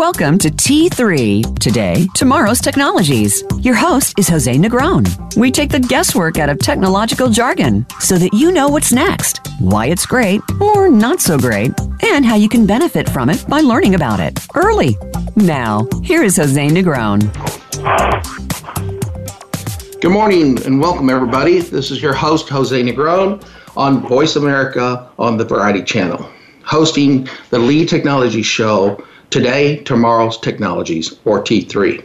Welcome to T3 Today, Tomorrow's Technologies. Your host is Jose Negron. We take the guesswork out of technological jargon so that you know what's next, why it's great or not so great, and how you can benefit from it by learning about it early. Now, here is Jose Negron. Good morning and welcome, everybody. This is your host, Jose Negron, on Voice America on the Variety Channel, hosting the lead technology show Today, Tomorrow's Technologies, or T3.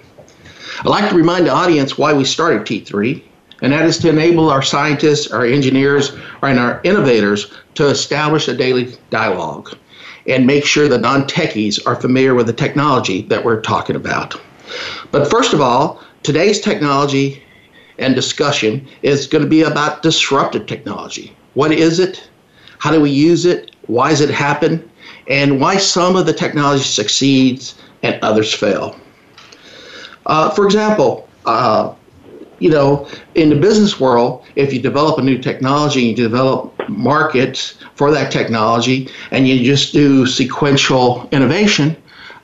I'd like to remind the audience why we started T3, and that is to enable our scientists, our engineers, and our innovators to establish a daily dialogue and make sure the non techies are familiar with the technology that we're talking about. But first of all, today's technology and discussion is going to be about disruptive technology. What is it? How do we use it? Why does it happen? And why some of the technology succeeds and others fail. Uh, for example, uh, you know, in the business world, if you develop a new technology, you develop markets for that technology, and you just do sequential innovation,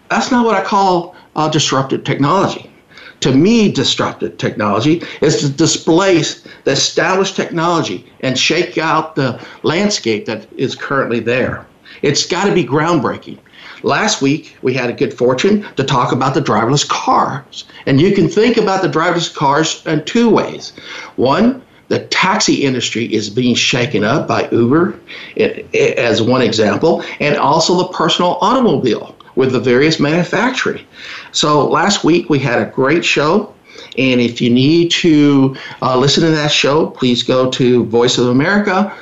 that's not what I call uh, disruptive technology. To me, disruptive technology is to displace the established technology and shake out the landscape that is currently there. It's got to be groundbreaking. Last week, we had a good fortune to talk about the driverless cars. And you can think about the driverless cars in two ways. One, the taxi industry is being shaken up by Uber as one example, and also the personal automobile with the various manufacturing. So last week we had a great show. And if you need to uh, listen to that show, please go to Voice of America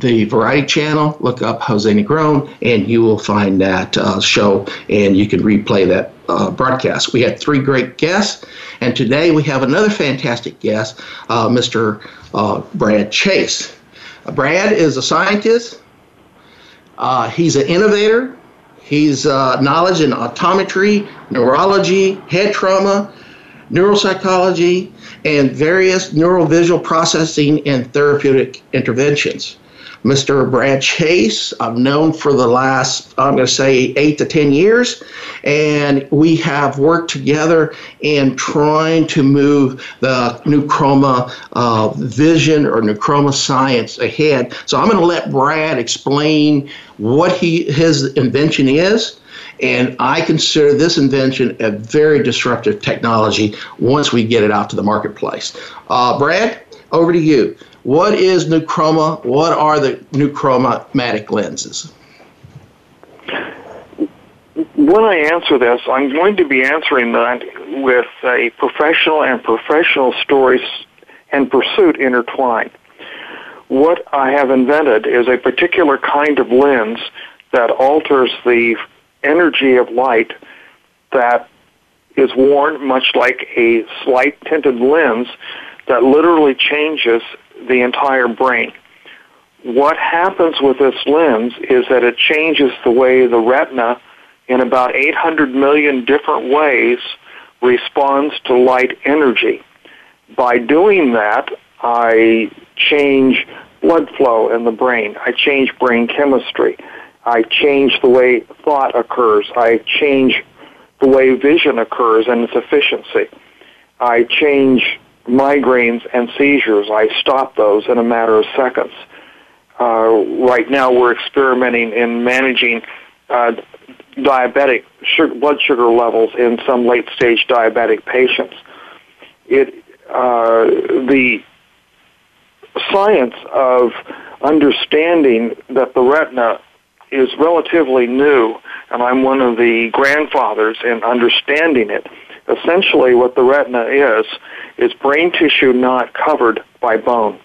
the Variety Channel, look up Jose Negron, and you will find that uh, show and you can replay that uh, broadcast. We had three great guests, and today we have another fantastic guest, uh, Mr. Uh, Brad Chase. Uh, Brad is a scientist, uh, he's an innovator, he's knowledge in optometry, neurology, head trauma, neuropsychology, and various neurovisual processing and therapeutic interventions. Mr. Brad Chase, I've known for the last, I'm going to say, eight to 10 years. And we have worked together in trying to move the Nuchroma uh, vision or Nuchroma science ahead. So I'm going to let Brad explain what he his invention is. And I consider this invention a very disruptive technology once we get it out to the marketplace. Uh, Brad, over to you. What is Nuchroma? What are the Nuchromatic lenses? When I answer this, I'm going to be answering that with a professional and professional stories and pursuit intertwined. What I have invented is a particular kind of lens that alters the energy of light that is worn much like a slight tinted lens that literally changes the entire brain. What happens with this lens is that it changes the way the retina, in about 800 million different ways, responds to light energy. By doing that, I change blood flow in the brain. I change brain chemistry. I change the way thought occurs. I change the way vision occurs and its efficiency. I change migraines and seizures. I stop those in a matter of seconds. Uh, right now, we're experimenting in managing uh, diabetic sugar, blood sugar levels in some late stage diabetic patients. It uh, the science of understanding that the retina is relatively new, and I'm one of the grandfathers in understanding it. Essentially, what the retina is is brain tissue not covered by bone,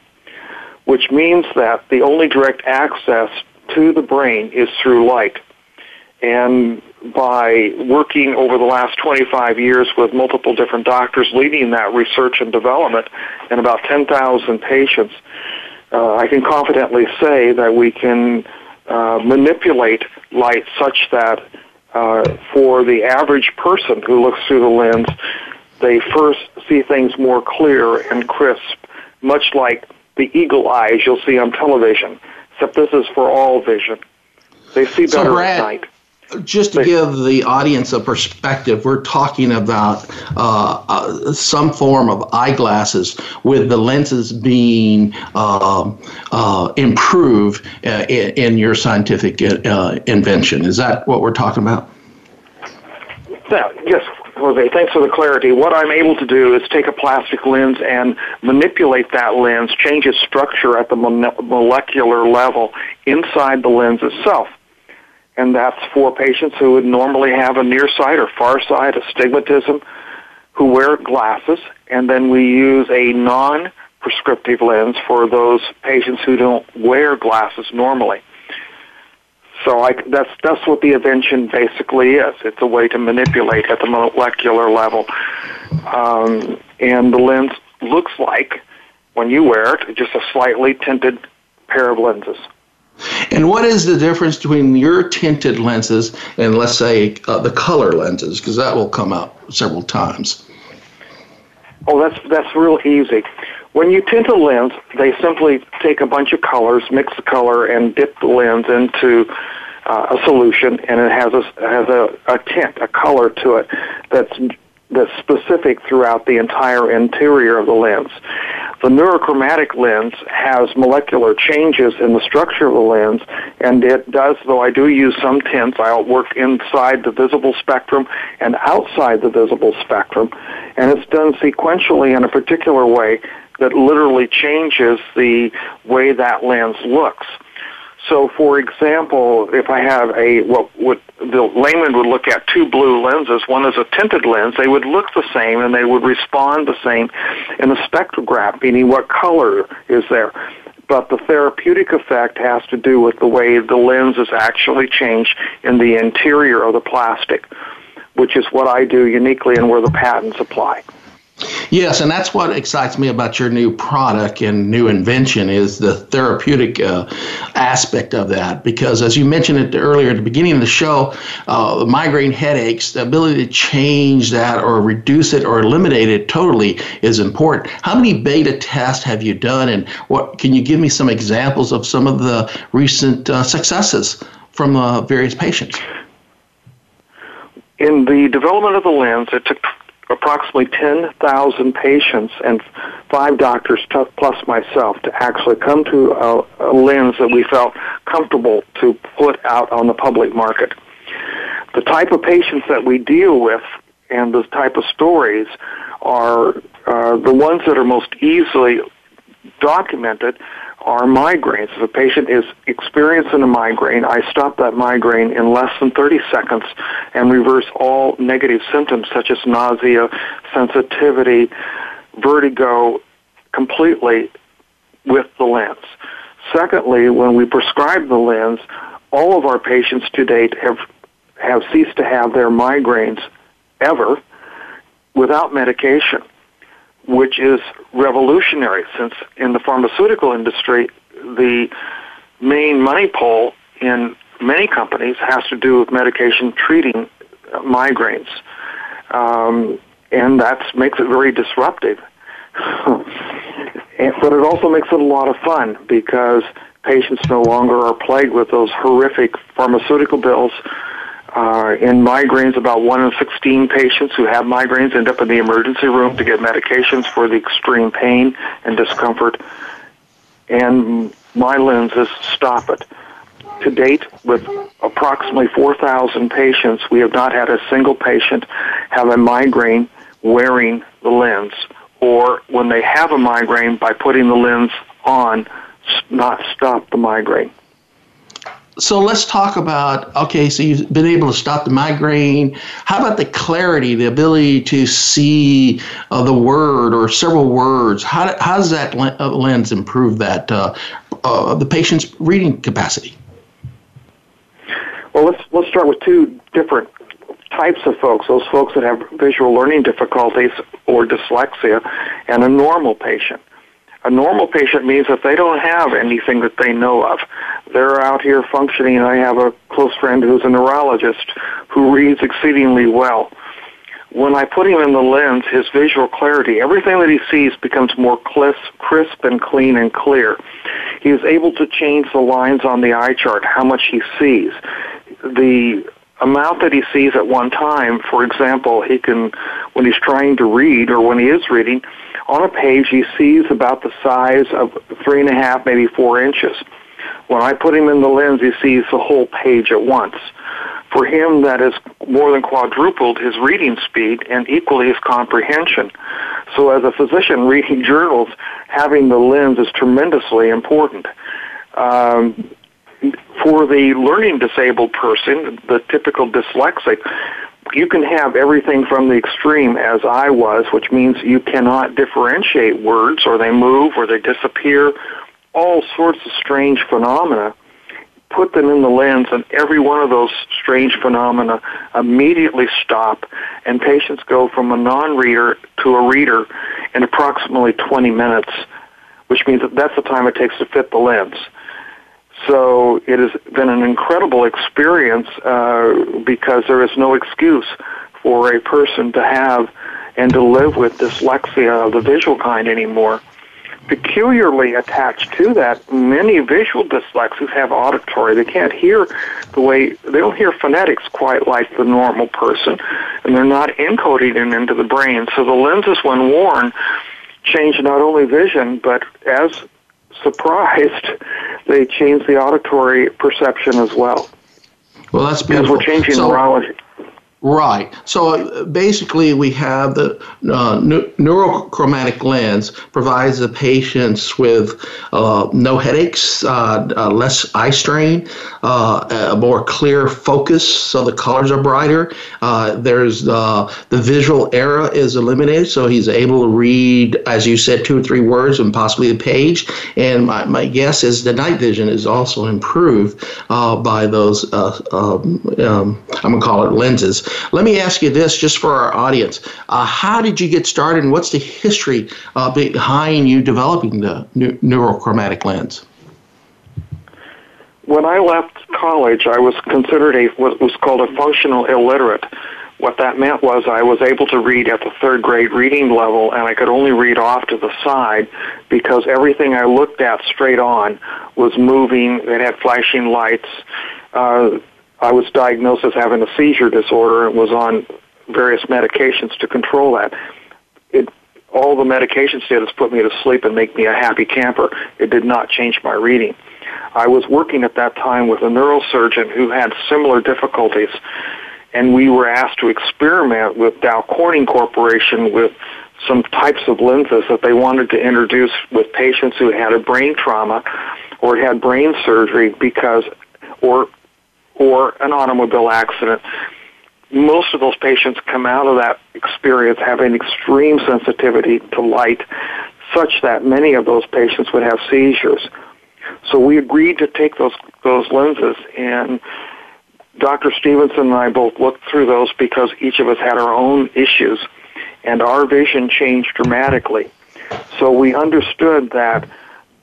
which means that the only direct access to the brain is through light. And by working over the last 25 years with multiple different doctors leading that research and development in about 10,000 patients, uh, I can confidently say that we can uh, manipulate light such that uh, for the average person who looks through the lens, they first see things more clear and crisp, much like the eagle eyes you'll see on television, except this is for all vision. They see better so Brad, at night. Just to give the audience a perspective, we're talking about uh, uh, some form of eyeglasses with the lenses being um, uh, improved uh, in, in, your scientific uh, invention. Is that what we're talking about? Yeah, yes, Jose. Thanks for the clarity. What I'm able to do is take a plastic lens and manipulate that lens, change its structure at the molecular level inside the lens itself and that's for patients who would normally have a nearsight or farsight, astigmatism, who wear glasses, and then we use a non-prescriptive lens for those patients who don't wear glasses normally. So I, that's that's what the invention basically is. It's a way to manipulate at the molecular level, um, and the lens looks like when you wear it just a slightly tinted pair of lenses. And what is the difference between your tinted lenses and, let's say, uh, the color lenses? Because that will come up several times. Oh, that's that's real easy. When you tint a lens, they simply take a bunch of colors, mix the color, and dip the lens into uh, a solution, and it has a has a, a tint, a color to it that's that's specific throughout the entire interior of the lens. The neurochromatic lens has molecular changes in the structure of the lens, and it does, though I do use some tints, I'll work inside the visible spectrum and outside the visible spectrum, and it's done sequentially in a particular way that literally changes the way that lens looks. So, for example, if I have a what would the layman would look at two blue lenses, one is a tinted lens, they would look the same and they would respond the same in a spectrograph, meaning what color is there. But the therapeutic effect has to do with the way the lens is actually changed in the interior of the plastic, which is what I do uniquely and where the patents apply. Yes, and that's what excites me about your new product and new invention is the therapeutic uh, aspect of that. Because as you mentioned it earlier at the beginning of the show, uh, migraine headaches, the ability to change that or reduce it or eliminate it totally is important. How many beta tests have you done, and what can you give me some examples of some of the recent uh, successes from uh, various patients? In the development of the lens, it took approximately 10,000 patients and five doctors plus myself to actually come to a, a lens that we felt comfortable to put out on the public market. The type of patients that we deal with and the type of stories are uh, the ones that are most easily documented are migraines. If a patient is experiencing a migraine, I stop that migraine in less than 30 seconds and reverse all negative symptoms such as nausea, sensitivity, vertigo completely with the lens. Secondly, when we prescribe the lens, all of our patients to date have have ceased to have their migraines ever without medication which is revolutionary since in the pharmaceutical industry, the main money pull in many companies has to do with medication treating migraines. Um, and that makes it very disruptive. and, but it also makes it a lot of fun because patients no longer are plagued with those horrific pharmaceutical bills uh, in migraines, about 1 in 16 patients who have migraines end up in the emergency room to get medications for the extreme pain and discomfort. And my lenses stop it. To date, with approximately 4,000 patients, we have not had a single patient have a migraine wearing the lens, or when they have a migraine, by putting the lens on, not stop the migraine so let's talk about okay so you've been able to stop the migraine. How about the clarity the ability to see uh, the word or several words? How, how does that uh, lens improve that uh, uh, the patient's reading capacity? Well let's let's start with two different types of folks. Those folks that have visual learning difficulties or dyslexia and a normal patient a normal patient means that they don't have anything that they know of. They're out here functioning. I have a close friend who's a neurologist who reads exceedingly well. When I put him in the lens, his visual clarity, everything that he sees becomes more crisp, crisp and clean and clear. He is able to change the lines on the eye chart, how much he sees. The amount that he sees at one time, for example, he can, when he's trying to read or when he is reading, on a page he sees about the size of three and a half, maybe four inches. When I put him in the lens, he sees the whole page at once. For him, that has more than quadrupled his reading speed and equally his comprehension. So as a physician reading journals, having the lens is tremendously important. Um, for the learning disabled person, the typical dyslexic, you can have everything from the extreme as I was, which means you cannot differentiate words or they move or they disappear, all sorts of strange phenomena. Put them in the lens and every one of those strange phenomena immediately stop and patients go from a non-reader to a reader in approximately 20 minutes, which means that that's the time it takes to fit the lens. So it has been an incredible experience uh, because there is no excuse for a person to have and to live with dyslexia of the visual kind anymore. Peculiarly attached to that, many visual dyslexics have auditory. They can't hear the way, they don't hear phonetics quite like the normal person, and they're not encoding it into the brain. So the lenses, when worn, change not only vision, but as surprised, they change the auditory perception as well. Well, that's beautiful. Because we're changing so, neurology. Right. So uh, basically, we have the uh, neurochromatic lens provides the patients with uh, no headaches, uh, uh less eye strain, uh, a more clear focus, so the colors are brighter. there's the visual error is eliminated, so he's able to read, as you said, two or three words and possibly a page. And my, my guess is the night vision is also improved by those. Um, um, I'm gonna call it lenses. Let me ask you this just for our audience. Uh, how did you get started and what's the history uh, behind you developing the ne- neurochromatic lens? When I left college, I was considered a what was called a functional illiterate. What that meant was I was able to read at the third grade reading level, and I could only read off to the side because everything I looked at straight on was moving. It had flashing lights. Uh, I was diagnosed as having a seizure disorder and was on various medications to control that. It, all the medications did is put me to sleep and make me a happy camper. It did not change my reading. I was working at that time with a neurosurgeon who had similar difficulties, and we were asked to experiment with Dow Corning Corporation with some types of lenses that they wanted to introduce with patients who had a brain trauma or had brain surgery because or or an automobile accident. Most of those patients come out of that experience having extreme sensitivity to light, such that many of those patients would have seizures. So we agreed to take those those lenses, and Dr. Stevenson and I both looked through those because each of us had our own issues, and our vision changed dramatically. So we understood that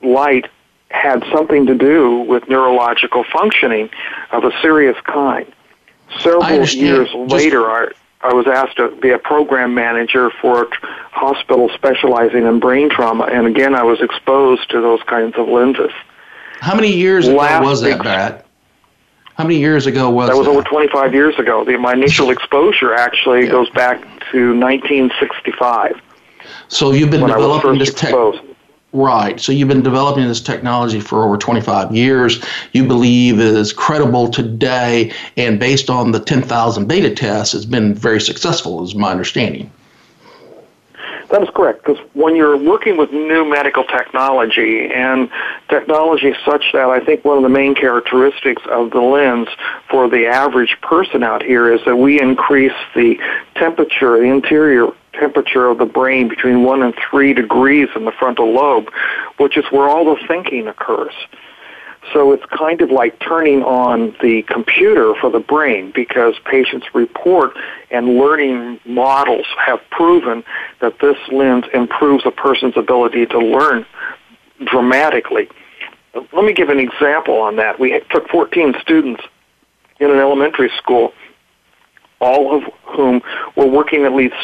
light had something to do with neurological functioning of a serious kind. Several years Just later, I, I was asked to be a program manager for a hospital specializing in brain trauma, and again, I was exposed to those kinds of lenses. How many years ago was that, Brad? How many years ago was that? was that? over 25 years ago. The, my initial exposure actually yeah. goes back to 1965. So you've been developing this technology Right. So you've been developing this technology for over 25 years. You believe is credible today, and based on the 10,000 beta tests, it's been very successful, is my understanding. That is correct, because when you're working with new medical technology and technology such that I think one of the main characteristics of the lens for the average person out here is that we increase the temperature, the interior temperature of the brain between 1 and 3 degrees in the frontal lobe, which is where all the thinking occurs. So it's kind of like turning on the computer for the brain because patients report and learning models have proven that this lens improves a person's ability to learn dramatically. Let me give an example on that. We took 14 students in an elementary school, all of whom were working at least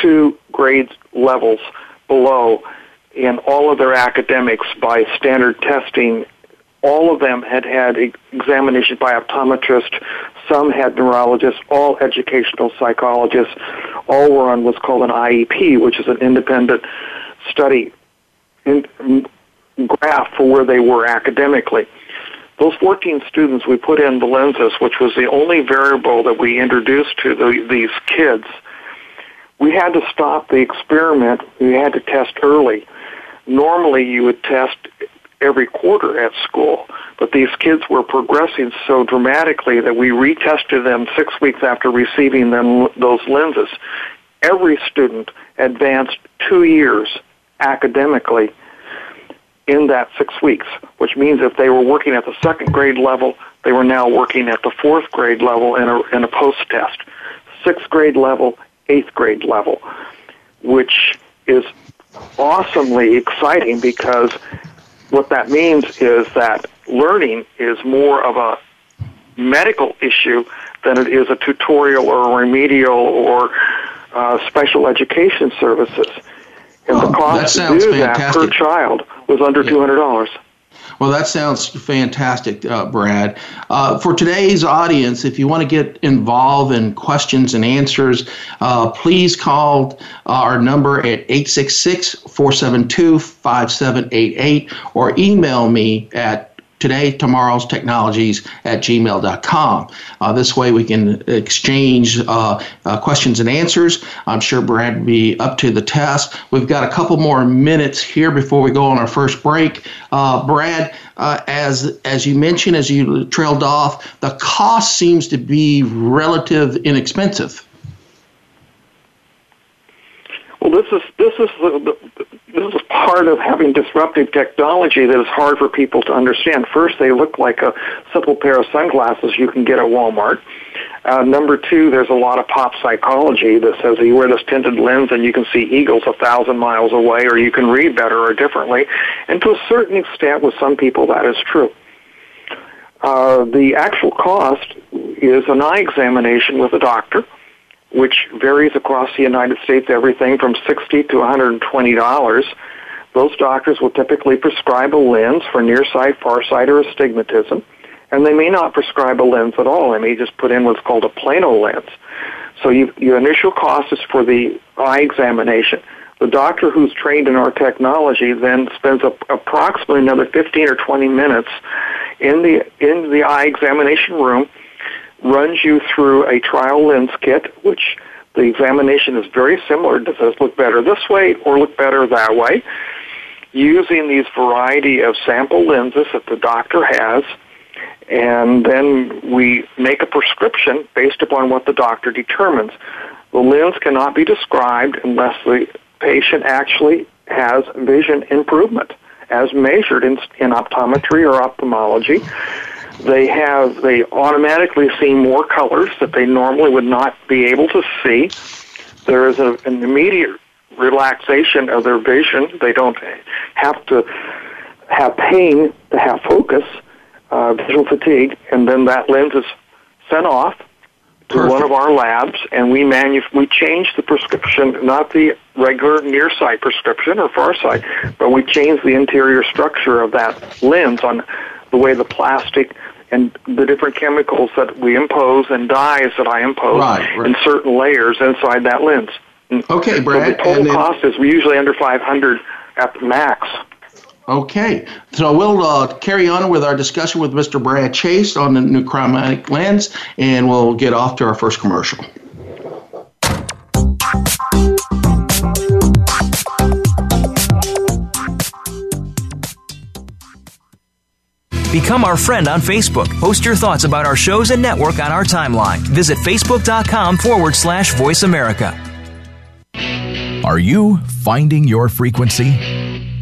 two grades levels below in all of their academics by standard testing. All of them had had examinations by optometrist some had neurologists, all educational psychologists, all were on what's called an IEP, which is an independent study in, graph for where they were academically. Those 14 students, we put in the lenses, which was the only variable that we introduced to the, these kids. We had to stop the experiment. We had to test early. Normally, you would test every quarter at school, but these kids were progressing so dramatically that we retested them six weeks after receiving them those lenses. Every student advanced two years academically in that six weeks, which means if they were working at the second grade level, they were now working at the fourth grade level in a, in a post test. Sixth grade level, eighth grade level, which is awesomely exciting because what that means is that learning is more of a medical issue than it is a tutorial or a remedial or uh, special education services. And oh, the cost to do fantastic. that per child was under yeah. $200. Well, that sounds fantastic, uh, Brad. Uh, for today's audience, if you want to get involved in questions and answers, uh, please call our number at 866 472 5788 or email me at today, tomorrow's technologies at gmail.com. Uh, this way we can exchange uh, uh, questions and answers. I'm sure Brad will be up to the test. We've got a couple more minutes here before we go on our first break. Uh, Brad, uh, as as you mentioned, as you trailed off, the cost seems to be relative inexpensive. Well, this is this is the, the, this is part of having disruptive technology that is hard for people to understand. First, they look like a simple pair of sunglasses you can get at Walmart. Uh, number two, there's a lot of pop psychology that says you wear this tinted lens and you can see eagles a thousand miles away, or you can read better or differently. And to a certain extent, with some people, that is true. Uh, the actual cost is an eye examination with a doctor which varies across the United States, everything from 60 to $120. Those doctors will typically prescribe a lens for nearsight, farsight, or astigmatism, and they may not prescribe a lens at all. They may just put in what's called a plano lens. So you, your initial cost is for the eye examination. The doctor who's trained in our technology then spends a, approximately another 15 or 20 minutes in the in the eye examination room runs you through a trial lens kit, which the examination is very similar. Does this look better this way or look better that way? Using these variety of sample lenses that the doctor has, and then we make a prescription based upon what the doctor determines. The lens cannot be described unless the patient actually has vision improvement as measured in, in optometry or ophthalmology they have they automatically see more colors that they normally would not be able to see. There is a, an immediate relaxation of their vision. They don't have to have pain to have focus, uh, visual fatigue, and then that lens is sent off to Perfect. one of our labs, and we manu- we change the prescription, not the regular near sight prescription or far sight, but we change the interior structure of that lens on the way the plastic and the different chemicals that we impose and dyes that I impose right, right. in certain layers inside that lens. Okay, Brad. So the total then, cost is usually under 500 at the max. Okay, so we'll uh, carry on with our discussion with Mr. Brad Chase on the new chromatic lens, and we'll get off to our first commercial. Become our friend on Facebook. Post your thoughts about our shows and network on our timeline. Visit facebook.com forward slash voice America. Are you finding your frequency?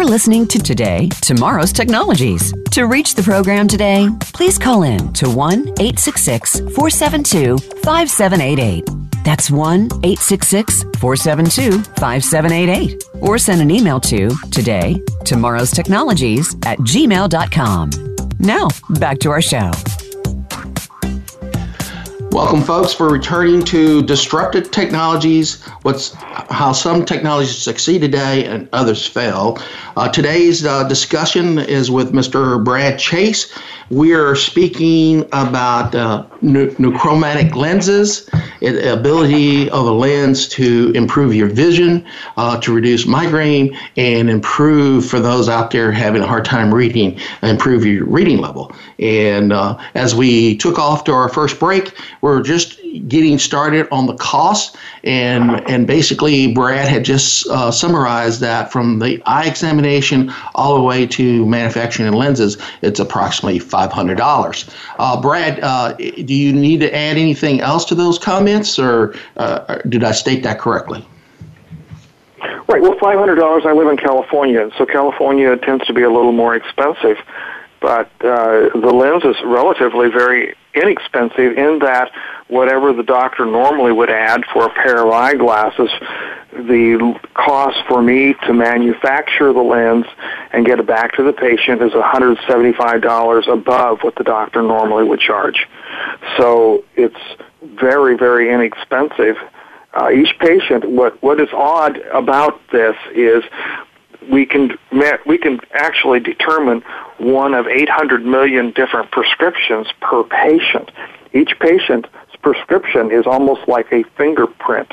You are listening to Today, Tomorrow's Technologies. To reach the program today, please call in to 1 866 472 5788. That's 1 866 472 5788. Or send an email to today, tomorrow's technologies at gmail.com. Now, back to our show. Welcome, folks, for returning to disruptive technologies. What's how some technologies succeed today and others fail. Uh, today's uh, discussion is with Mr. Brad Chase. We are speaking about uh, neurochromatic lenses, the ability of a lens to improve your vision, uh, to reduce migraine, and improve for those out there having a hard time reading, improve your reading level. And uh, as we took off to our first break, we're just getting started on the cost, and and basically Brad had just uh, summarized that from the eye examination all the way to manufacturing and lenses, it's approximately five hundred dollars. Uh, Brad, uh, do you need to add anything else to those comments, or uh, did I state that correctly? Right. Well, five hundred dollars. I live in California, so California tends to be a little more expensive but uh, the lens is relatively very inexpensive in that whatever the doctor normally would add for a pair of eyeglasses, the cost for me to manufacture the lens and get it back to the patient is $175 above what the doctor normally would charge. So it's very, very inexpensive. Uh, each patient, what, what is odd about this is we can we can actually determine one of 800 million different prescriptions per patient. Each patient's prescription is almost like a fingerprint.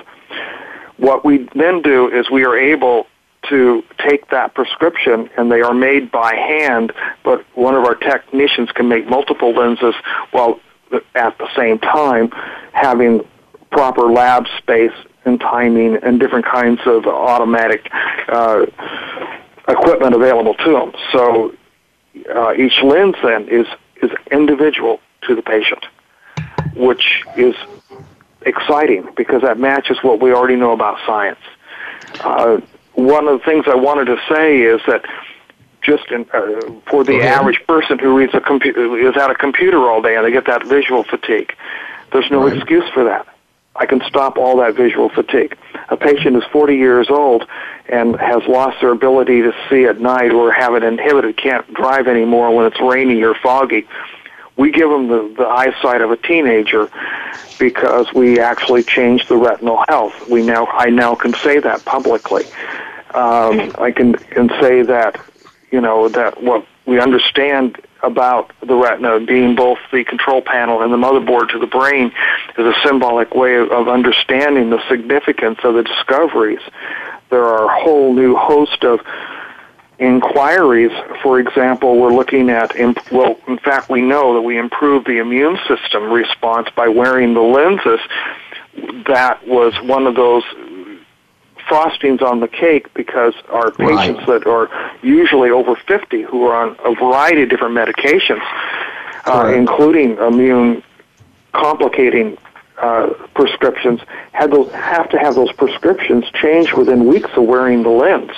What we then do is we are able to take that prescription and they are made by hand, but one of our technicians can make multiple lenses while at the same time having proper lab space and timing and different kinds of automatic uh, equipment available to them. So uh, each lens then is is individual to the patient, which is exciting because that matches what we already know about science. Uh, one of the things I wanted to say is that just in, uh, for the average person who reads a computer is at a computer all day and they get that visual fatigue, there's no right. excuse for that. I can stop all that visual fatigue. A patient is 40 years old and has lost their ability to see at night or have it inhibited, can't drive anymore when it's rainy or foggy. We give them the, the eyesight of a teenager because we actually changed the retinal health. We now, I now can say that publicly. Um, I can, can say that, you know, that what we understand about the retina being both the control panel and the motherboard to the brain is a symbolic way of, understanding the significance of the discoveries. There are a whole new host of inquiries. For example, we're looking at, well, in fact, we know that we improve the immune system response by wearing the lenses. That was one of those frostings on the cake because our patients right. that are usually over 50 who are on a variety of different medications, uh, including immune complicating uh, prescriptions, had those have to have those prescriptions changed within weeks of wearing the lens.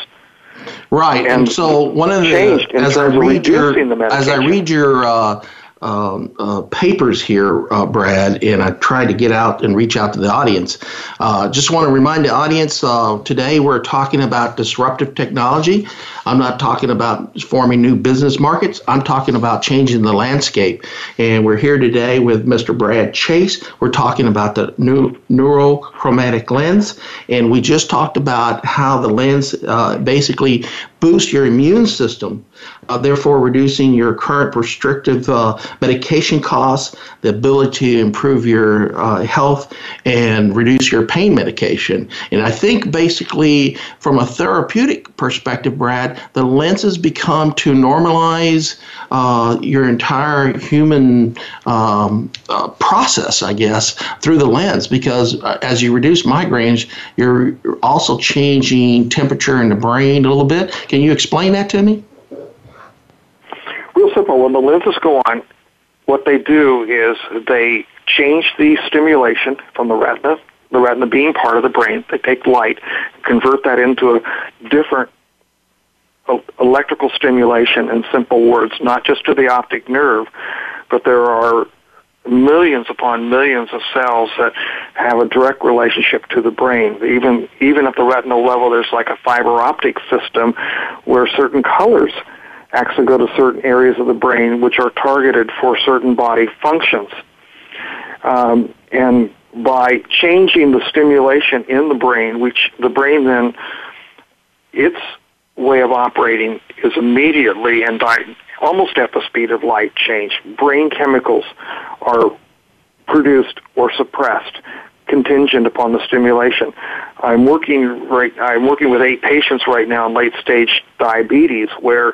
Right, and, and so one of the as I read your as I read your uh, um, uh, papers here, uh, Brad, and I try to get out and reach out to the audience. Uh, just want to remind the audience uh, today we're talking about disruptive technology. I'm not talking about forming new business markets. I'm talking about changing the landscape. And we're here today with Mr. Brad Chase. We're talking about the new neurochromatic lens, and we just talked about how the lens uh, basically boosts your immune system uh, therefore reducing your current restrictive uh, medication costs, the ability to improve your uh, health, and reduce your pain medication. And I think basically, from a therapeutic perspective, Brad, the lenses become to normalize uh, your entire human um, uh, process, I guess, through the lens. Because uh, as you reduce migraines, you're also changing temperature in the brain a little bit. Can you explain that to me? Simple. When the lenses go on, what they do is they change the stimulation from the retina, the retina being part of the brain. They take light, convert that into a different electrical stimulation in simple words, not just to the optic nerve, but there are millions upon millions of cells that have a direct relationship to the brain. Even even at the retinal level, there's like a fiber optic system where certain colors actually go to certain areas of the brain which are targeted for certain body functions. Um, and by changing the stimulation in the brain, which the brain then, its way of operating is immediately and di- almost at the speed of light change. Brain chemicals are produced or suppressed contingent upon the stimulation. I'm working right. I'm working with eight patients right now in late stage diabetes, where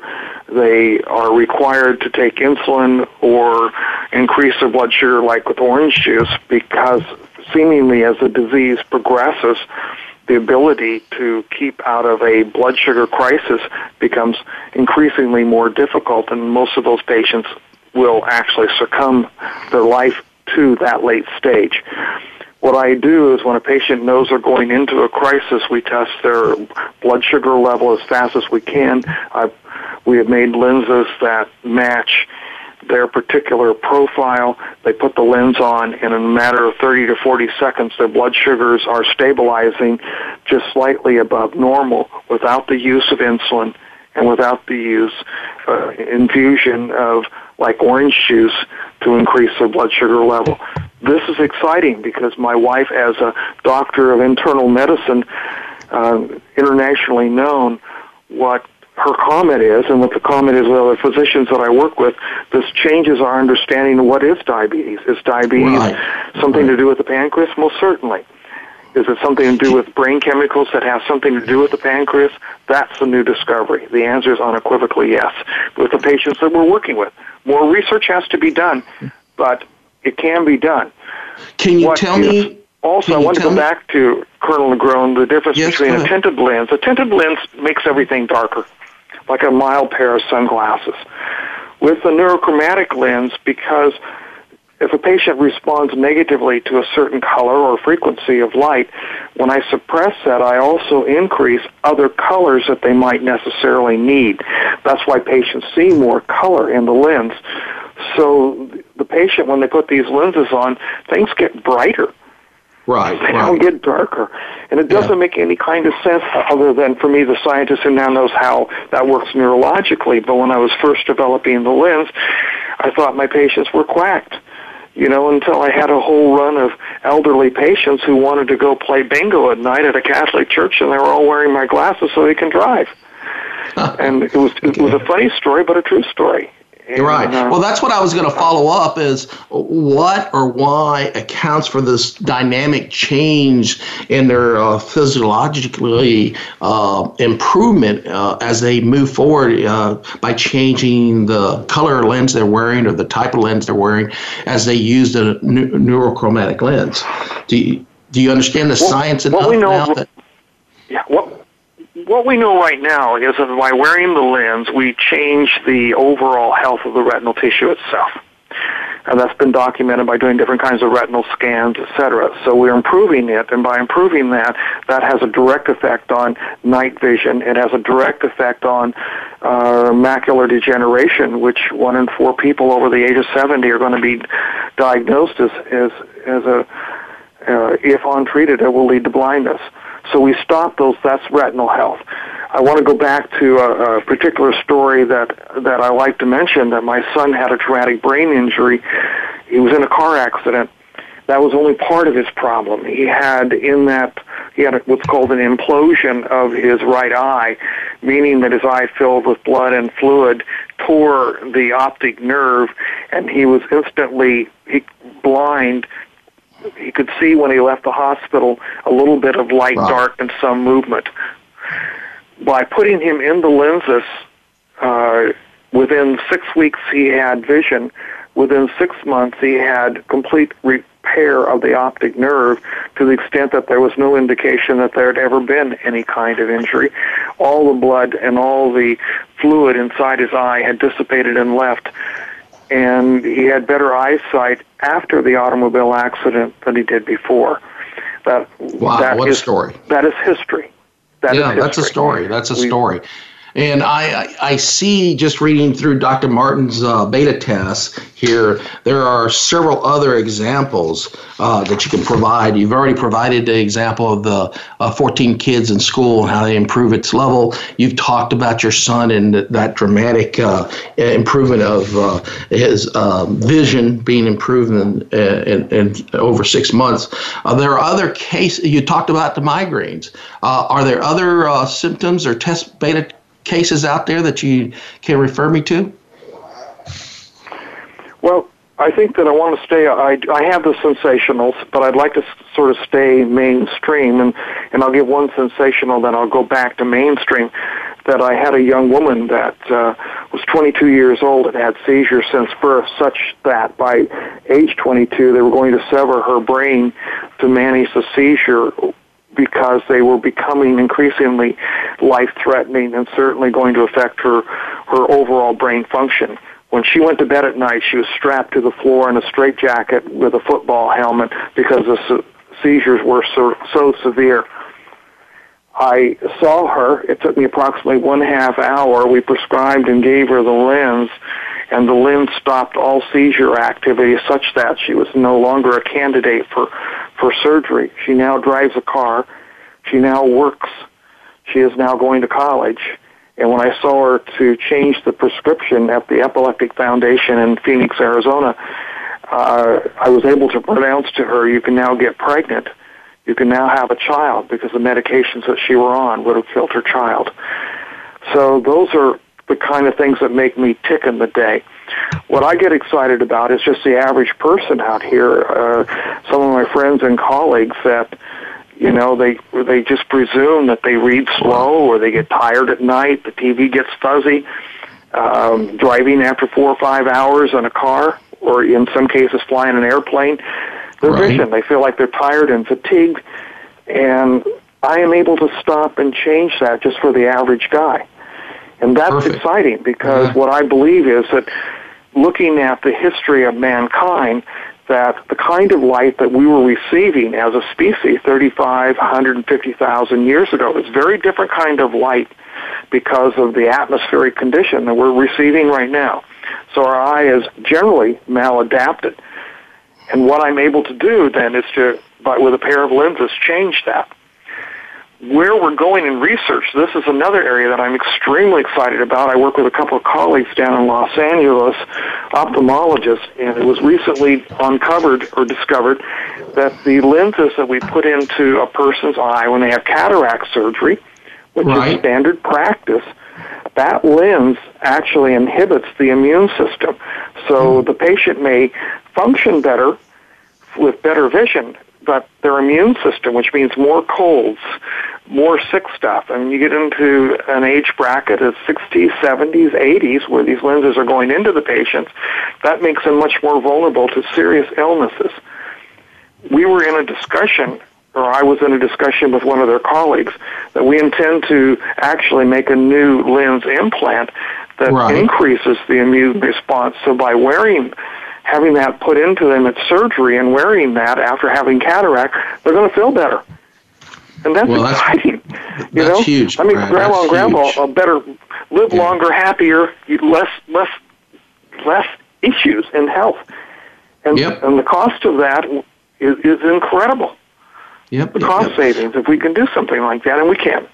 they are required to take insulin or increase their blood sugar, like with orange juice, because seemingly as the disease progresses, the ability to keep out of a blood sugar crisis becomes increasingly more difficult, and most of those patients will actually succumb their life to that late stage. What I do is when a patient knows they're going into a crisis, we test their blood sugar level as fast as we can. I've, we have made lenses that match their particular profile. They put the lens on, and in a matter of 30 to 40 seconds, their blood sugars are stabilizing just slightly above normal without the use of insulin and without the use uh, infusion of like orange juice to increase their blood sugar level. This is exciting because my wife, as a doctor of internal medicine, uh, internationally known, what her comment is, and what the comment is with other physicians that I work with, this changes our understanding of what is diabetes. Is diabetes right. something right. to do with the pancreas? Most certainly. Is it something to do with brain chemicals that have something to do with the pancreas? That's a new discovery. The answer is unequivocally yes. With the patients that we're working with, more research has to be done, but it can be done. Can you what tell me? Also, I want to go me? back to Colonel Negron, the difference yes, between a tinted lens. A tinted lens makes everything darker, like a mild pair of sunglasses. With the neurochromatic lens, because if a patient responds negatively to a certain color or frequency of light, when I suppress that, I also increase other colors that they might necessarily need. That's why patients see more color in the lens. So the patient, when they put these lenses on, things get brighter. Right. They right. don't get darker. And it doesn't yeah. make any kind of sense other than for me, the scientist who now knows how that works neurologically. But when I was first developing the lens, I thought my patients were quacked you know, until I had a whole run of elderly patients who wanted to go play bingo at night at a Catholic church, and they were all wearing my glasses so they can drive. and it was it was a funny story, but a true story. And, right. Uh, well, that's what I was going to follow up is what or why accounts for this dynamic change in their uh, physiologically uh, improvement uh, as they move forward uh, by changing the color lens they're wearing or the type of lens they're wearing as they use the ne- neurochromatic lens. Do you, do you understand the well, science enough we know, now? That, yeah. What what we know right now is that by wearing the lens, we change the overall health of the retinal tissue itself. and that's been documented by doing different kinds of retinal scans, etc. So we're improving it, and by improving that, that has a direct effect on night vision. It has a direct effect on uh, macular degeneration, which one in four people over the age of 70 are going to be diagnosed as as as a uh, if untreated, it will lead to blindness. So we stop those. That's retinal health. I want to go back to a, a particular story that that I like to mention. That my son had a traumatic brain injury. He was in a car accident. That was only part of his problem. He had in that he had what's called an implosion of his right eye, meaning that his eye filled with blood and fluid tore the optic nerve, and he was instantly blind he could see when he left the hospital a little bit of light, wow. dark, and some movement. By putting him in the lenses, uh, within six weeks he had vision. Within six months he had complete repair of the optic nerve to the extent that there was no indication that there had ever been any kind of injury. All the blood and all the fluid inside his eye had dissipated and left and he had better eyesight after the automobile accident than he did before. That wow, that what is, a story! That is history. That yeah, is history. that's a story. That's a story. And I, I see just reading through Dr. Martin's uh, beta tests here, there are several other examples uh, that you can provide. You've already provided the example of the uh, 14 kids in school and how they improve its level. You've talked about your son and that dramatic uh, improvement of uh, his um, vision being improved in, in, in over six months. Uh, there are other cases, you talked about the migraines. are there other symptoms or test beta cases out there that you can refer me to? Well, I think that I want to stay. I, I have the sensationals, but I'd like to sort of stay mainstream, and and I'll give one sensational, then I'll go back to mainstream. That I had a young woman that uh, was 22 years old and had seizures since birth, such that by age 22 they were going to sever her brain to manage the seizure because they were becoming increasingly life threatening and certainly going to affect her her overall brain function. When she went to bed at night, she was strapped to the floor in a straitjacket with a football helmet because the seizures were so, so severe. I saw her. It took me approximately one half hour. We prescribed and gave her the lens, and the lens stopped all seizure activity such that she was no longer a candidate for, for surgery. She now drives a car. She now works. She is now going to college. And when I saw her to change the prescription at the Epileptic Foundation in Phoenix, Arizona, uh, I was able to pronounce to her, you can now get pregnant. You can now have a child because the medications that she were on would have killed her child. So those are the kind of things that make me tick in the day. What I get excited about is just the average person out here. Uh, some of my friends and colleagues that you know they they just presume that they read slow or they get tired at night. The TV gets fuzzy. Um, driving after four or five hours in a car, or in some cases flying an airplane, their right. vision they feel like they're tired and fatigued, and I am able to stop and change that just for the average guy. And that's Perfect. exciting because yeah. what I believe is that looking at the history of mankind, that the kind of light that we were receiving as a species 35, 150,000 years ago is very different kind of light because of the atmospheric condition that we're receiving right now. So our eye is generally maladapted. And what I'm able to do then is to, but with a pair of lenses, change that where we're going in research, this is another area that I'm extremely excited about. I work with a couple of colleagues down in Los Angeles, ophthalmologists, and it was recently uncovered or discovered that the lenses that we put into a person's eye when they have cataract surgery, which right. is standard practice, that lens actually inhibits the immune system. So mm. the patient may function better with better vision but their immune system, which means more colds, more sick stuff. I mean, you get into an age bracket of 60s, 70s, 80s where these lenses are going into the patients. That makes them much more vulnerable to serious illnesses. We were in a discussion, or I was in a discussion with one of their colleagues, that we intend to actually make a new lens implant that right. increases the immune response. So by wearing having that put into them at surgery and wearing that after having cataract, they're going to feel better. And that's well, exciting. That's, you know? huge. I mean, grandma and grandpa are better, live yeah. longer, happier, less, less, less issues in health. And, yep. and the cost of that is, is incredible. Yep. The cost yep. savings, if we can do something like that, and we can.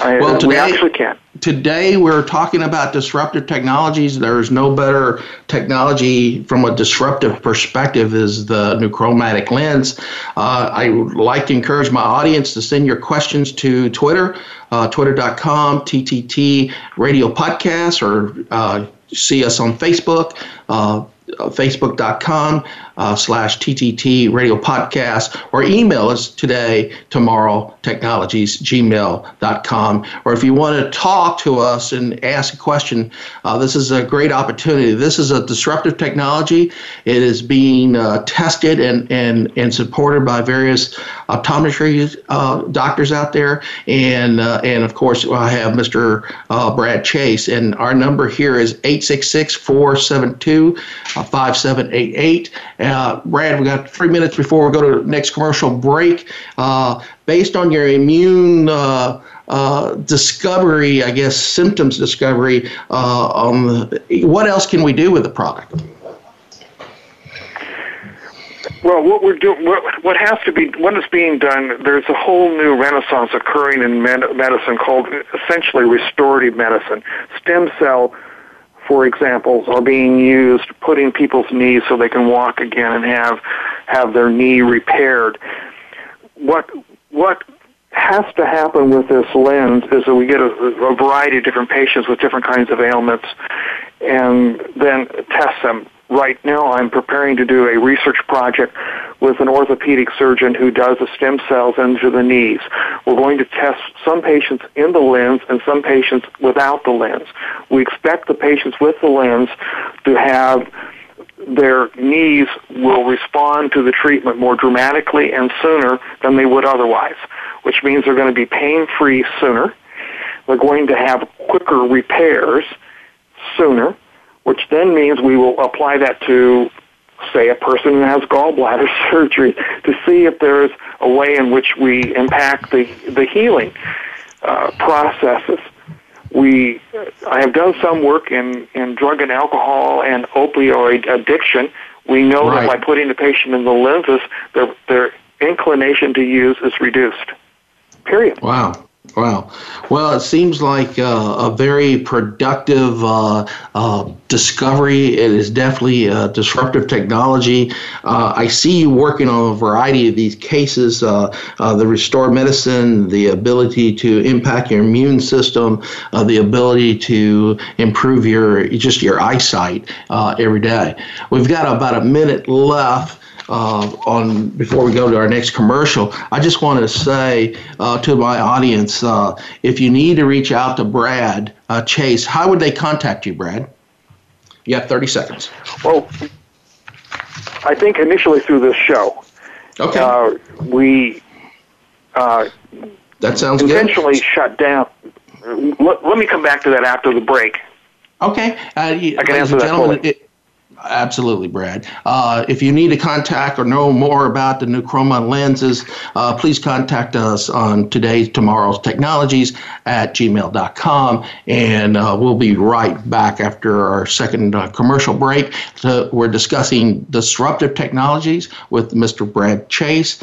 I, well, today, we actually can. Today, we're talking about disruptive technologies. There's no better technology from a disruptive perspective is the neurochromatic lens. Uh, I would like to encourage my audience to send your questions to Twitter, uh, twitter.com, TTT Radio Podcast, or uh, see us on Facebook. Uh, facebook.com uh, slash TTT radio podcast or email us today, tomorrow, technologies, gmail.com. Or if you want to talk to us and ask a question, uh, this is a great opportunity. This is a disruptive technology. It is being uh, tested and, and, and supported by various optometry uh, doctors out there. And, uh, and of course, I have Mr. Uh, Brad Chase. And our number here is 866 472 5788. Uh, Brad, we got three minutes before we go to the next commercial break. Uh, based on your immune uh, uh discovery, I guess symptoms discovery, uh, what else can we do with the product? Well, what we're doing, what, what has to be, what is being done, there's a whole new renaissance occurring in med- medicine called essentially restorative medicine. Stem cell for example, are being used putting people's knees so they can walk again and have have their knee repaired. What what has to happen with this lens is that we get a, a variety of different patients with different kinds of ailments and then test them right now I'm preparing to do a research project with an orthopedic surgeon who does the stem cells into the knees. We're going to test some patients in the lens and some patients without the lens. We expect the patients with the lens to have their knees will respond to the treatment more dramatically and sooner than they would otherwise, which means they're going to be pain-free sooner. They're going to have quicker repairs sooner which then means we will apply that to, say, a person who has gallbladder surgery to see if there's a way in which we impact the, the healing uh, processes. We, I have done some work in, in drug and alcohol and opioid addiction. We know right. that by putting the patient in the lenses, their, their inclination to use is reduced. Period. Wow. Wow. Well, it seems like uh, a very productive uh, uh, discovery. It is definitely a disruptive technology. Uh, I see you working on a variety of these cases uh, uh, the restored medicine, the ability to impact your immune system, the ability to improve your just your eyesight every day. We've got about a minute left uh, on before we go to our next commercial, I just want to say uh, to my audience, uh, if you need to reach out to Brad uh, Chase, how would they contact you, Brad? You have 30 seconds. Well, I think initially through this show. Okay. Uh, we. Uh, that sounds intentionally good. shut down. Let, let, me come back to that after the break. Okay. I can answer that fully. It, Absolutely, Brad. Uh, if you need to contact or know more about the new Chroma lenses, uh, please contact us on today's, tomorrow's technologies at gmail.com. And uh, we'll be right back after our second uh, commercial break. We're discussing disruptive technologies with Mr. Brad Chase.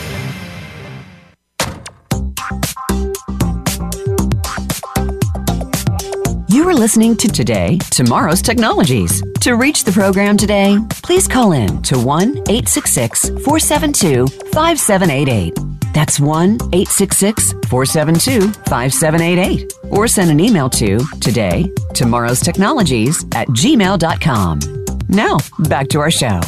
You are listening to Today, Tomorrow's Technologies. To reach the program today, please call in to 1 866 472 5788. That's 1 866 472 5788. Or send an email to today, tomorrow's technologies at gmail.com. Now, back to our show.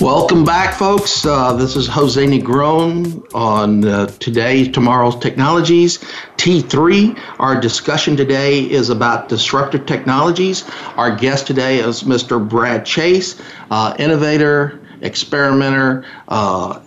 Welcome back, folks. Uh, this is Jose Negron on uh, Today, Tomorrow's Technologies, T3. Our discussion today is about disruptive technologies. Our guest today is Mr. Brad Chase, uh, innovator, experimenter, uh,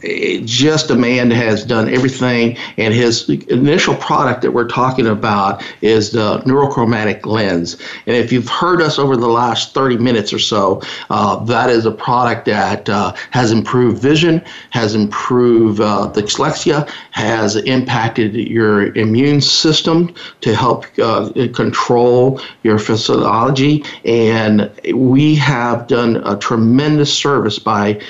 just a man has done everything. And his initial product that we're talking about is the neurochromatic lens. And if you've heard us over the last 30 minutes or so, uh, that is a product that uh, has improved vision, has improved uh, dyslexia, has impacted your immune system to help uh, control your physiology. And we have done a tremendous service by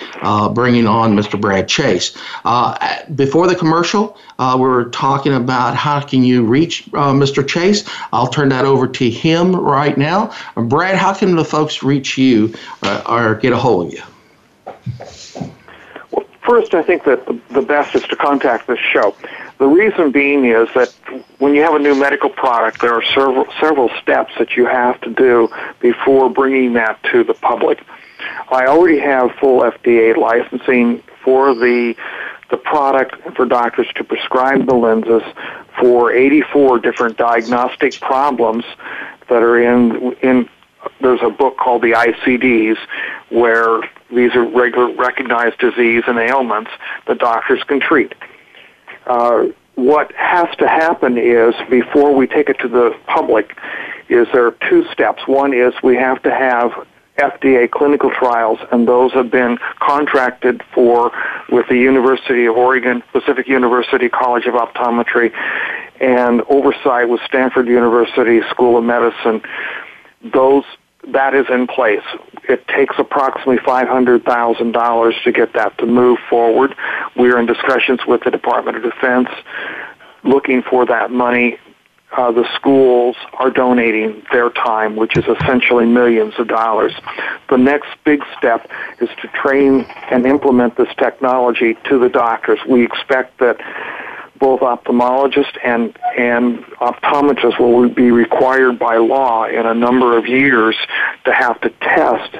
bringing on Mr. Brad Chase. Uh, before the commercial, uh, we were talking about how can you reach uh, Mr. Chase. I'll turn that over to him right now. Brad, how can the folks reach you uh, or get a hold of you? Well, first, I think that the, the best is to contact this show. The reason being is that when you have a new medical product, there are several several steps that you have to do before bringing that to the public. I already have full FDA licensing for the the product for doctors to prescribe the lenses for 84 different diagnostic problems that are in in there's a book called the ICDs where these are regular recognized disease and ailments that doctors can treat. Uh, what has to happen is before we take it to the public is there are two steps. One is we have to have FDA clinical trials, and those have been contracted for with the University of Oregon, Pacific University College of Optometry, and oversight with Stanford University School of Medicine. Those that is in place. It takes approximately $500,000 to get that to move forward. We are in discussions with the Department of Defense looking for that money uh, the schools are donating their time, which is essentially millions of dollars. The next big step is to train and implement this technology to the doctors. We expect that both ophthalmologists and, and optometrists will be required by law in a number of years to have to test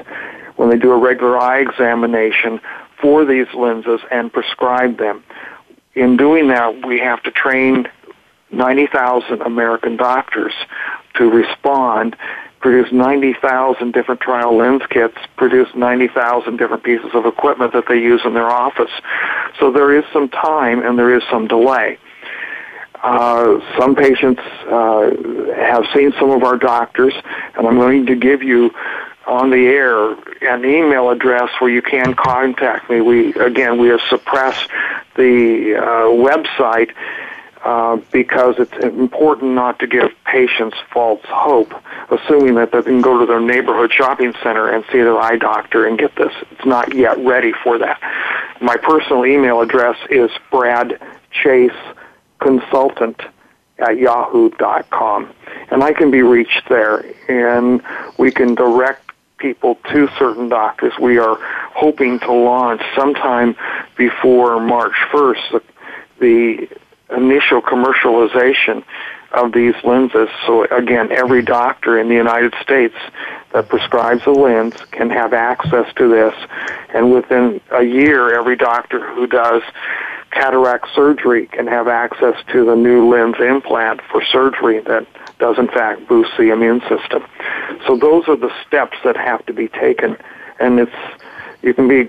when they do a regular eye examination for these lenses and prescribe them. In doing that, we have to train 90,000 American doctors to respond, produce 90,000 different trial lens kits, produce 90,000 different pieces of equipment that they use in their office. So there is some time and there is some delay. Uh, some patients uh, have seen some of our doctors, and I'm going to give you on the air an email address where you can contact me. We again we have suppressed the uh, website uh, because it's important not to give patients false hope, assuming that they can go to their neighborhood shopping center and see their eye doctor and get this. It's not yet ready for that. My personal email address is Brad Chase Consultant at yahoo.com. And I can be reached there, and we can direct people to certain doctors. We are hoping to launch sometime before March 1st the, the initial commercialization of these lenses. So again, every doctor in the United States that prescribes a lens can have access to this. And within a year, every doctor who does cataract surgery can have access to the new lens implant for surgery that does in fact boost the immune system. So those are the steps that have to be taken. And it's, you can be,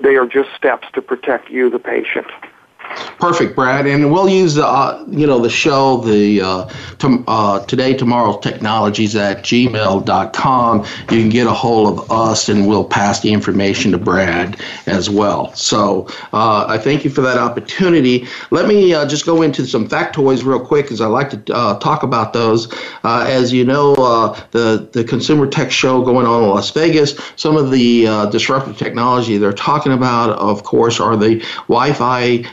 they are just steps to protect you, the patient. Perfect, Brad. And we'll use, uh, you know, the show, the uh, to, uh, today, tomorrow technologies at gmail.com. You can get a hold of us and we'll pass the information to Brad as well. So uh, I thank you for that opportunity. Let me uh, just go into some factoids real quick because I like to uh, talk about those. as you know, the, the Consumer Tech Show going on in Las Vegas, some of the disruptive technology they're talking about, of course, are the Wi Fi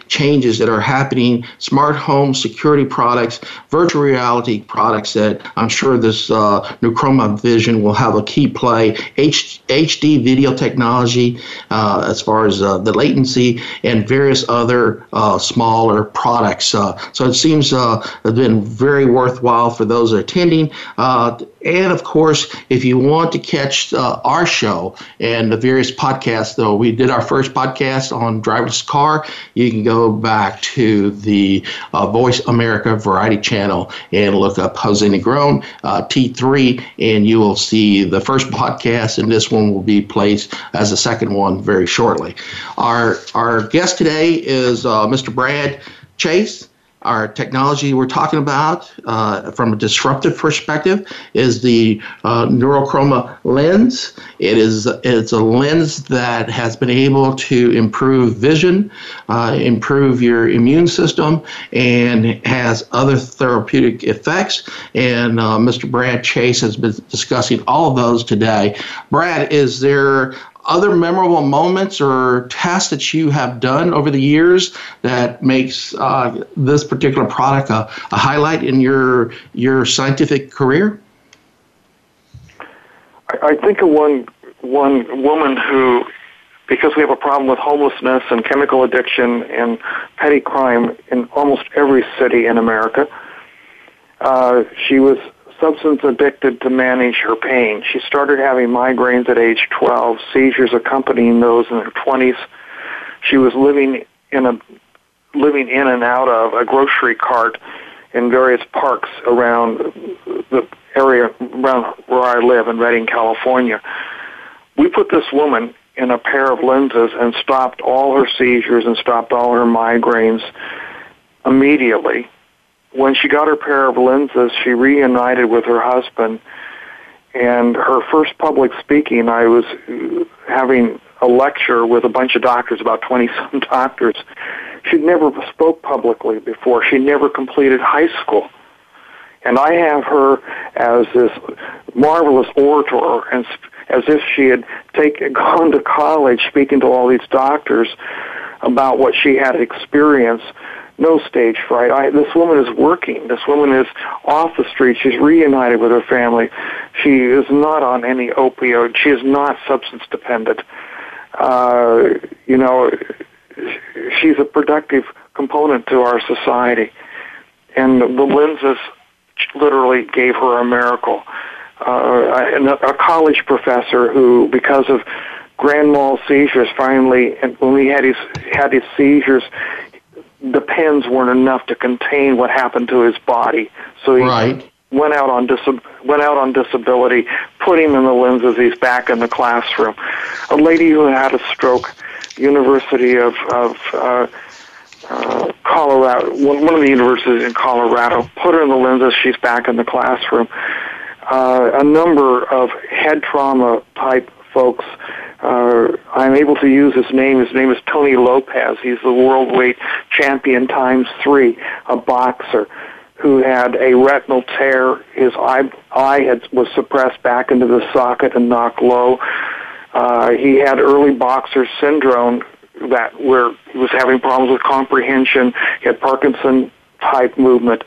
changes that are happening, smart home security products, virtual reality products that I'm sure this uh, Chroma Vision will have a key play, H- HD video technology uh, as far as uh, the latency, and various other uh, smaller products. Uh, so it seems uh, it's been very worthwhile for those attending. And of course, if you want to catch uh, our show and the various podcasts, though, we did our first podcast on driverless car. You can go back to the uh, Voice America Variety Channel and look up Jose Negron uh, T3, and you will see the first podcast, and this one will be placed as the second one very shortly. Our our guest today is uh, Mr. Brad Chase our technology we're talking about uh, from a disruptive perspective is the uh, neurochroma lens. It is it's a lens that has been able to improve vision, uh, improve your immune system, and has other therapeutic effects. And uh, Mr. Brad Chase has been discussing all of those today. Brad, is there other memorable moments or tasks that you have done over the years that makes uh, this particular product a, a, highlight in your your scientific career? I, I think of one one woman who, because we have a problem with homelessness and chemical addiction and petty crime in almost every city in America. Uh, she was substance addicted to manage her pain. She started having migraines at age 12, seizures accompanying those in her 20s. She was living in a living in and out of a grocery cart in various parks around the area around where I live in Redding, California. We put this woman in a pair of lenses and stopped all her seizures and stopped all her migraines immediately when she got her pair of lenses, she reunited with her husband. And her first public speaking, I was uh, having a lecture with a bunch of doctors, about 20 some doctors. She'd never spoke publicly before. She never completed high school. And I have her as this marvelous orator and as if she had taken, gone to college speaking to all these doctors about what she had experienced no stage fright. I, this woman is working. This woman is off the street. She's reunited with her family. She is not on any opioid. She is not substance dependent. Uh, you know, she's a productive component to our society. And the lenses literally gave her a miracle. Uh, a college professor who, because of grand mal seizures, finally, and when he had his had his seizures, the pens weren't enough to contain what happened to his body. So he right. went out on dis- went out on disability, put him in the lenses. He's back in the classroom. A lady who had a stroke, University of of uh, uh, Colorado, one, one of the universities in Colorado, put her in the lenses. She's back in the classroom. Uh, a number of head trauma type folks uh, I'm able to use his name. His name is Tony Lopez. He's the world weight champion times three, a boxer who had a retinal tear. His eye, eye had, was suppressed back into the socket and knocked low. Uh, he had early boxer syndrome that where he was having problems with comprehension. He had Parkinson type movement.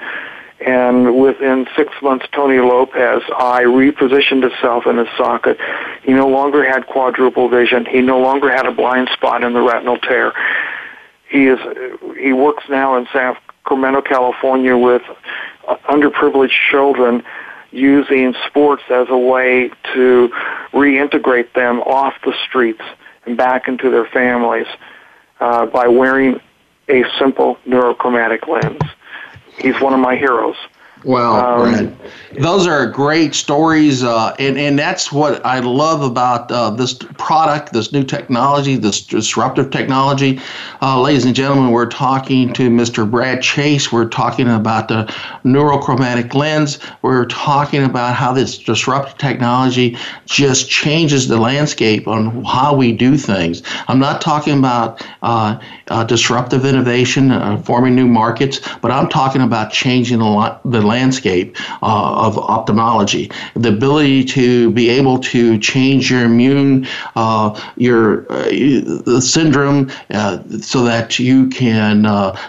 And within six months, Tony Lopez eye repositioned itself in his socket. He no longer had quadruple vision. He no longer had a blind spot in the retinal tear. He is he works now in Sacramento, California, with underprivileged children using sports as a way to reintegrate them off the streets and back into their families uh, by wearing a simple neurochromatic lens. He's one of my heroes. Well, um, those are great stories, uh, and and that's what I love about uh, this product, this new technology, this disruptive technology. Uh, ladies and gentlemen, we're talking to Mr. Brad Chase. We're talking about the neurochromatic lens. We're talking about how this disruptive technology just changes the landscape on how we do things. I'm not talking about uh, uh, disruptive innovation, uh, forming new markets, but I'm talking about changing the, the landscape uh, of ophthalmology. The ability to be able to change your immune, uh, your uh, syndrome, uh, so that you can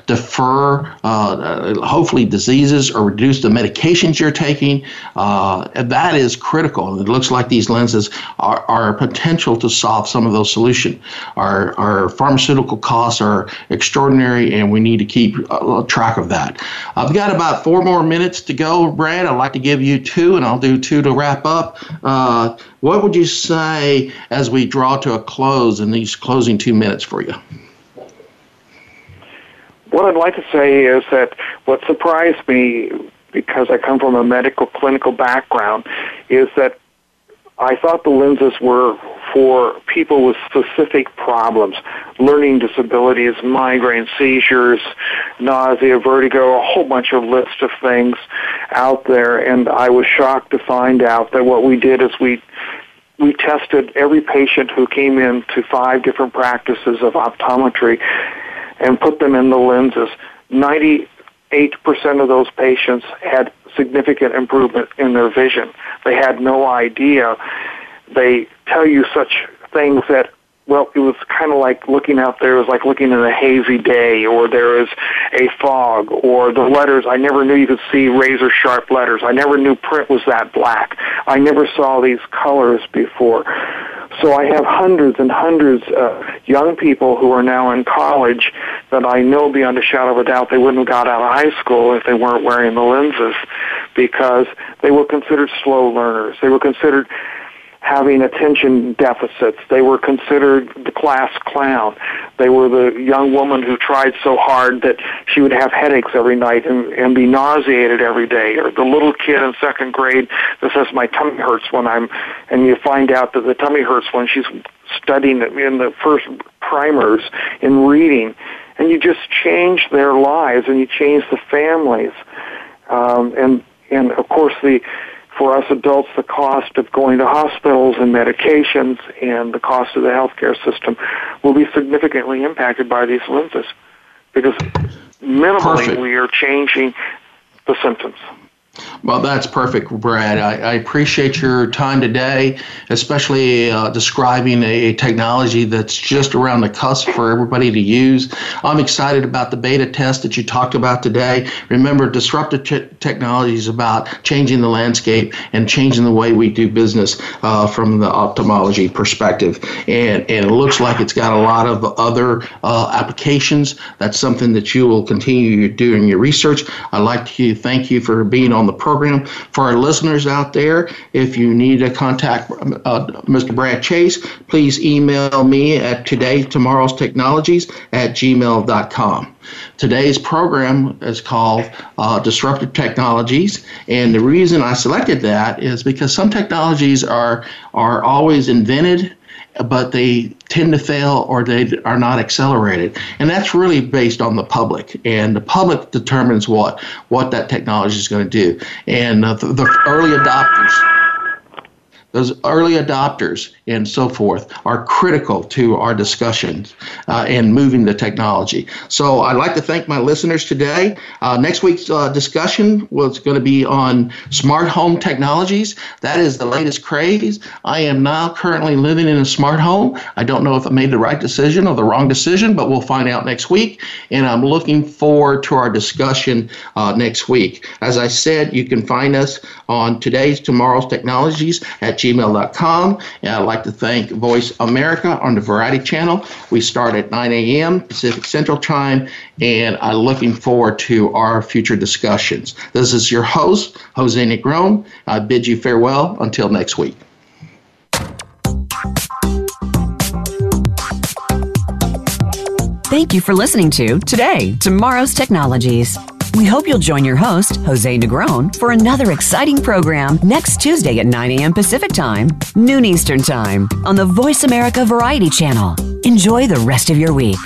defer, hopefully, diseases or reduce the medications you're taking. that is critical. And It looks like these lenses are, are potential to solve some of those solutions. Our, our pharmaceutical costs are extraordinary, and we need to keep uh, track of that. I've got about four more minutes to go, Brad. I'd like to give you two, and I'll do two to wrap up. Uh, what would you say as we draw to a close in these closing two minutes for you? What I'd like to say is that what surprised me, because I come from a medical clinical background, is that I thought the lenses were for people with specific problems, learning disabilities, migraine, seizures, nausea, vertigo, a whole bunch of list of things out there. And I was shocked to find out that what we did is we we tested every patient who came in to five different practices of optometry and put them in the lenses. 98% of those patients had significant improvement in their vision. They had no idea. They tell you such things that well, it was kind of like looking out there. It was like looking in a hazy day, or there is a fog, or the letters. I never knew you could see razor sharp letters. I never knew print was that black. I never saw these colors before. So I have hundreds and hundreds of young people who are now in college that I know beyond a shadow of a doubt they wouldn't have got out of high school if they weren't wearing the lenses because they were considered slow learners. They were considered having attention deficits. They were considered the class clown. They were the young woman who tried so hard that she would have headaches every night and, and be nauseated every day. Or the little kid in second grade that says, my tummy hurts when I'm, and you find out that the tummy hurts when she's studying in the first primers in reading. And you just change their lives and you change the families. Um, and, and of course the, for us adults, the cost of going to hospitals and medications and the cost of the healthcare system will be significantly impacted by these lenses because minimally Perfect. we are changing the symptoms. Well, that's perfect, Brad. I, I appreciate your time today, especially uh, describing a, technology that's just around the cusp for everybody to use. I'm excited about the beta test that you talked about today. Remember, disruptive technology is about changing the landscape and changing the way we do business uh, from the ophthalmology perspective. And, and it looks like it's got a lot of other uh, applications. That's something that you will continue doing your research. I'd like to thank you for being on the program. For our listeners out there, if you need to contact uh, Mr. Brad Chase, please email me at today at gmail.com. Today's program is called uh, Disruptive Technologies, and the reason I selected that is because some technologies are are always invented but they tend to fail or they are not accelerated. And that's really based on the public. And the public determines what, what that technology is going to do. And uh, the, the early adopters, those early adopters and so forth are critical to our discussions uh, and moving the technology. So I'd like to thank my listeners today. Uh, next week's uh, discussion was going to be on smart home technologies. That is the latest craze. I am now currently living in a smart home. I don't know if I made the right decision or the wrong decision, but we'll find out next week. And I'm looking forward to our discussion uh, next week. As I said, you can find us on today's, tomorrow's technologies at gmail.com. And I'd like to thank Voice America on the Variety Channel. We start at 9 a.m. Pacific Central Time, and I'm looking forward to our future discussions. This is your host, Jose Negron. I bid you farewell until next week. Thank you for listening to Today, Tomorrow's Technologies. We hope you'll join your host, Jose Negron, for another exciting program next Tuesday at 9 a.m. Pacific Time, noon Eastern Time, on the Voice America Variety Channel. Enjoy the rest of your week.